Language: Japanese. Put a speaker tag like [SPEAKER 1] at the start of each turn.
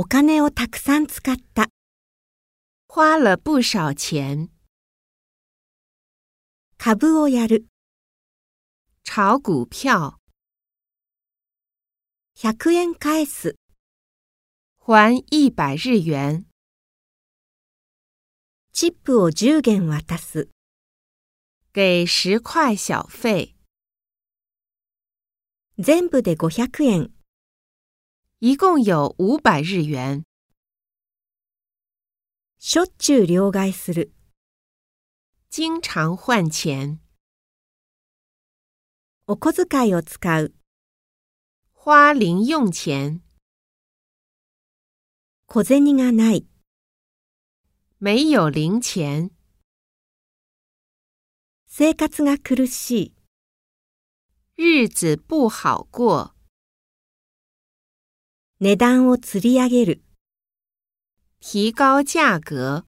[SPEAKER 1] お金をたくさん使った。
[SPEAKER 2] 花了不少钱。
[SPEAKER 1] 株をやる。
[SPEAKER 2] 炒股票
[SPEAKER 1] ，100円返す。
[SPEAKER 2] 还一百日元。
[SPEAKER 1] チップを10元渡す。
[SPEAKER 2] 给十块小费，
[SPEAKER 1] 全部で500円。
[SPEAKER 2] 一共有五百日元。
[SPEAKER 1] しょっちゅう両替する。
[SPEAKER 2] 经常换钱，
[SPEAKER 1] お小遣いを使う。
[SPEAKER 2] 花零用钱，
[SPEAKER 1] 小銭がない。
[SPEAKER 2] 没有零钱，
[SPEAKER 1] 生活が苦しい。
[SPEAKER 2] 日子不好过。
[SPEAKER 1] 値段を釣り上げる。
[SPEAKER 2] 提高价格。